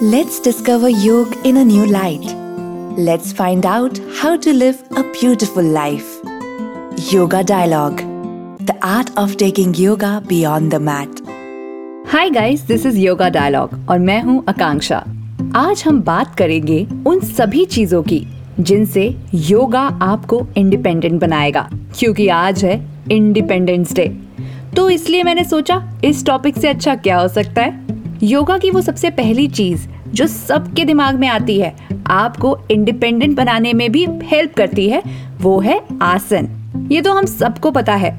Let's discover yoga in a new light. Let's find out how to live a beautiful life. Yoga Dialogue The art of taking yoga beyond the mat. Hi guys this is yoga dialogue और मैं हूँ आकांक्षा आज हम बात करेंगे उन सभी चीज़ों की जिनसे योगा आपको इंडिपेंडेंट बनाएगा क्योंकि आज है इंडिपेंडेंस डे तो इसलिए मैंने सोचा इस टॉपिक से अच्छा क्या हो सकता है योगा की वो सबसे पहली चीज़ जो सबके दिमाग में आती है, आपको इंडिपेंडेंट बनाने में भी हेल्प करती है, वो है आसन। ये तो हम सबको पता है।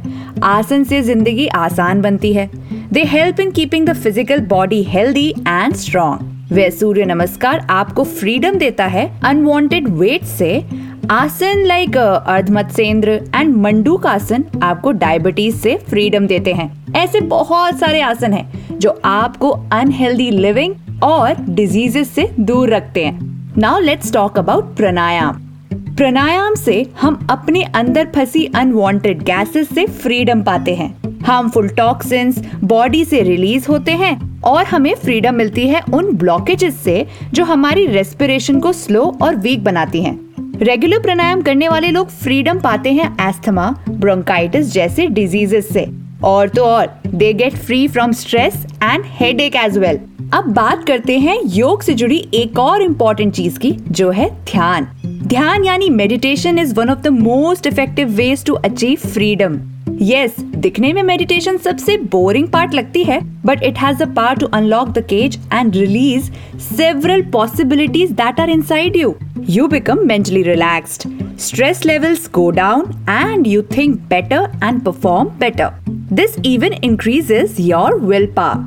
आसन से ज़िंदगी आसान बनती है। They help in keeping the physical body healthy and strong वे सूर्य नमस्कार आपको फ्रीडम देता है अनवांटेड वेट से। आसन लाइक अर्धमत्सेंद्र एंड मंडूक आसन आपको डायबिटीज़ से फ्रीडम देते हैं। ऐसे बहुत सारे आसन हैं। जो आपको अनहेल्दी लिविंग और डिजीजेस से दूर रखते हैं। Now let's talk about pranayama pranayama से हम अपने अंदर फंसी अनवांटेड गैसेस से फ्रीडम पाते हैं। हार्मफुल टॉक्सिन्स बॉडी से रिलीज़ होते हैं और हमें फ्रीडम मिलती है उन ब्लॉकेजेस से जो हमारी रेस्पिरेशन को स्लो और वीक बनाती हैं। रेगुलर प्राणायाम करने वाले लोग फ्रीडम पाते हैं एस्थमा ब्रोंकाइटिस जैसे डिजीजेस से। और तो और they get free from stress and headache as well अब बात करते हैं योग से जुड़ी एक और इम्पोर्टेंट चीज़ की, जो है ध्यान ध्यान यानी meditation is one of the most effective ways to achieve freedom yes दिखने में मेडिटेशन सबसे बोरिंग पार्ट लगती है but it has power to unlock the cage and release several possibilities that are inside you you become mentally relaxed. Stress levels go down and you think better and perform better. This even increases your willpower.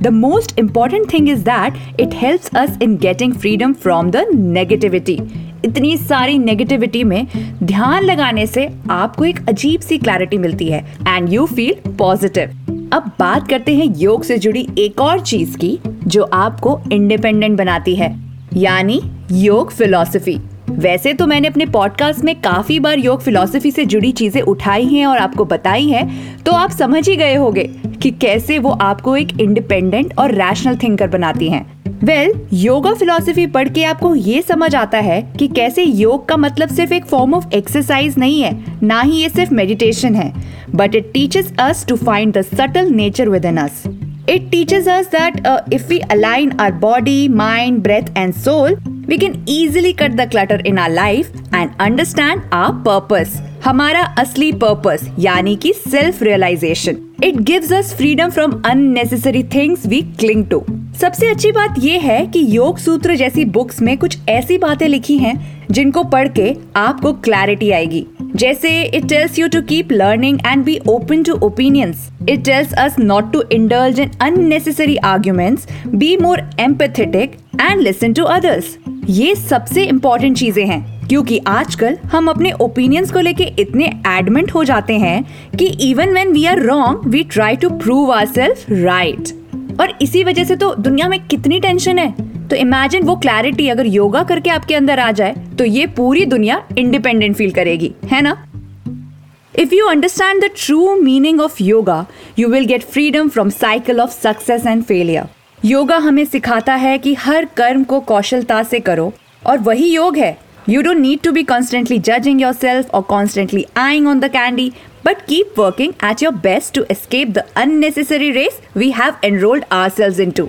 The most important thing is that it helps us in getting freedom from the negativity. इतनी सारी negativity में ध्यान लगाने से आपको एक अजीब सी clarity मिलती है एंड यू फील पॉजिटिव अब बात करते हैं योग से जुड़ी एक और चीज़ की जो आपको इंडिपेंडेंट बनाती है यानी योग फिलॉसफी वैसे तो मैंने अपने पॉडकास्ट में काफ़ी बार योग फिलॉसफी से जुड़ी चीज़ें उठाई हैं और आपको बताई हैं तो आप समझ ही गए होंगे कि कैसे वो आपको एक इंडिपेंडेंट और रैशनल थिंकर बनाती हैं। वेल well, योगा फिलॉसफी पढ़ के आपको ये समझ आता है कि कैसे योग का मतलब सिर्फ़ एक फॉर्म ऑफ़ एक्सरसाइज नहीं है ना ही ये सिर्फ़ मेडिटेशन है but it teaches us to find the subtle nature within us It teaches us that uh, if we align our body, mind, breath, and soul, we can easily cut the clutter in our life and understand our purpose. हमारा असली purpose यानी कि self realization it gives us freedom from unnecessary things we cling to सबसे अच्छी बात यह है कि योग सूत्र जैसी बुक्स में कुछ ऐसी बातें लिखी हैं जिनको पढ़ के आपको क्लैरिटी आएगी. जैसे it tells you to keep learning and be open to opinions it tells us not to indulge in unnecessary arguments be more empathetic and listen to others ये सबसे इम्पोर्टेंट चीज़ें हैं क्योंकि आजकल हम अपने ओपिनियंस को लेके इतने एडमेंट हो जाते हैं कि even when we are wrong we try to prove our self right और इसी वजह से तो दुनिया में कितनी टेंशन है। तो इमेजिन वो क्लैरिटी अगर योगा करके आपके अंदर आ जाए तो ये पूरी दुनिया इंडिपेंडेंट फील करेगी है ना? If you understand the true meaning of yoga, you will get freedom from cycle of success and failure. Yoga हमें सिखाता है कि हर कर्म को कौशलता से करो, और वही योग है। You don't need to be constantly judging yourself और constantly eyeing on the candy but keep working at your best to escape the unnecessary race we have enrolled ourselves into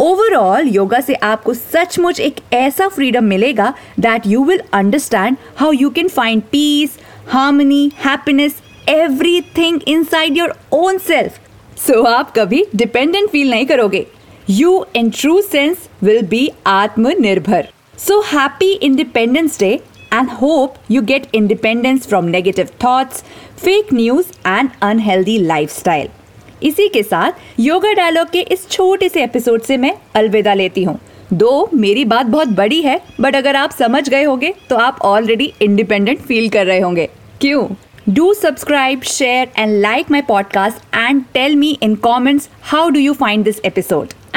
overall yoga से आपको सचमुच एक ऐसा freedom मिलेगा that you will understand how you can find peace harmony happiness everything inside your own self so आप कभी dependent feel नहीं करोगे। You in true sense will be आत्मनिर्भर So happy Independence Day and hope you get independence from negative thoughts, fake news and unhealthy lifestyle. इसी के साथ yoga dialogue के इस छोटे से एपिसोड से मैं अलविदा लेती हूँ। दो मेरी बात बहुत बड़ी है बट अगर आप समझ गए होंगे तो आप ऑलरेडी इंडिपेंडेंट फील कर रहे होंगे। क्यों? Do subscribe share and like my podcast and tell me in comments how do you find this episode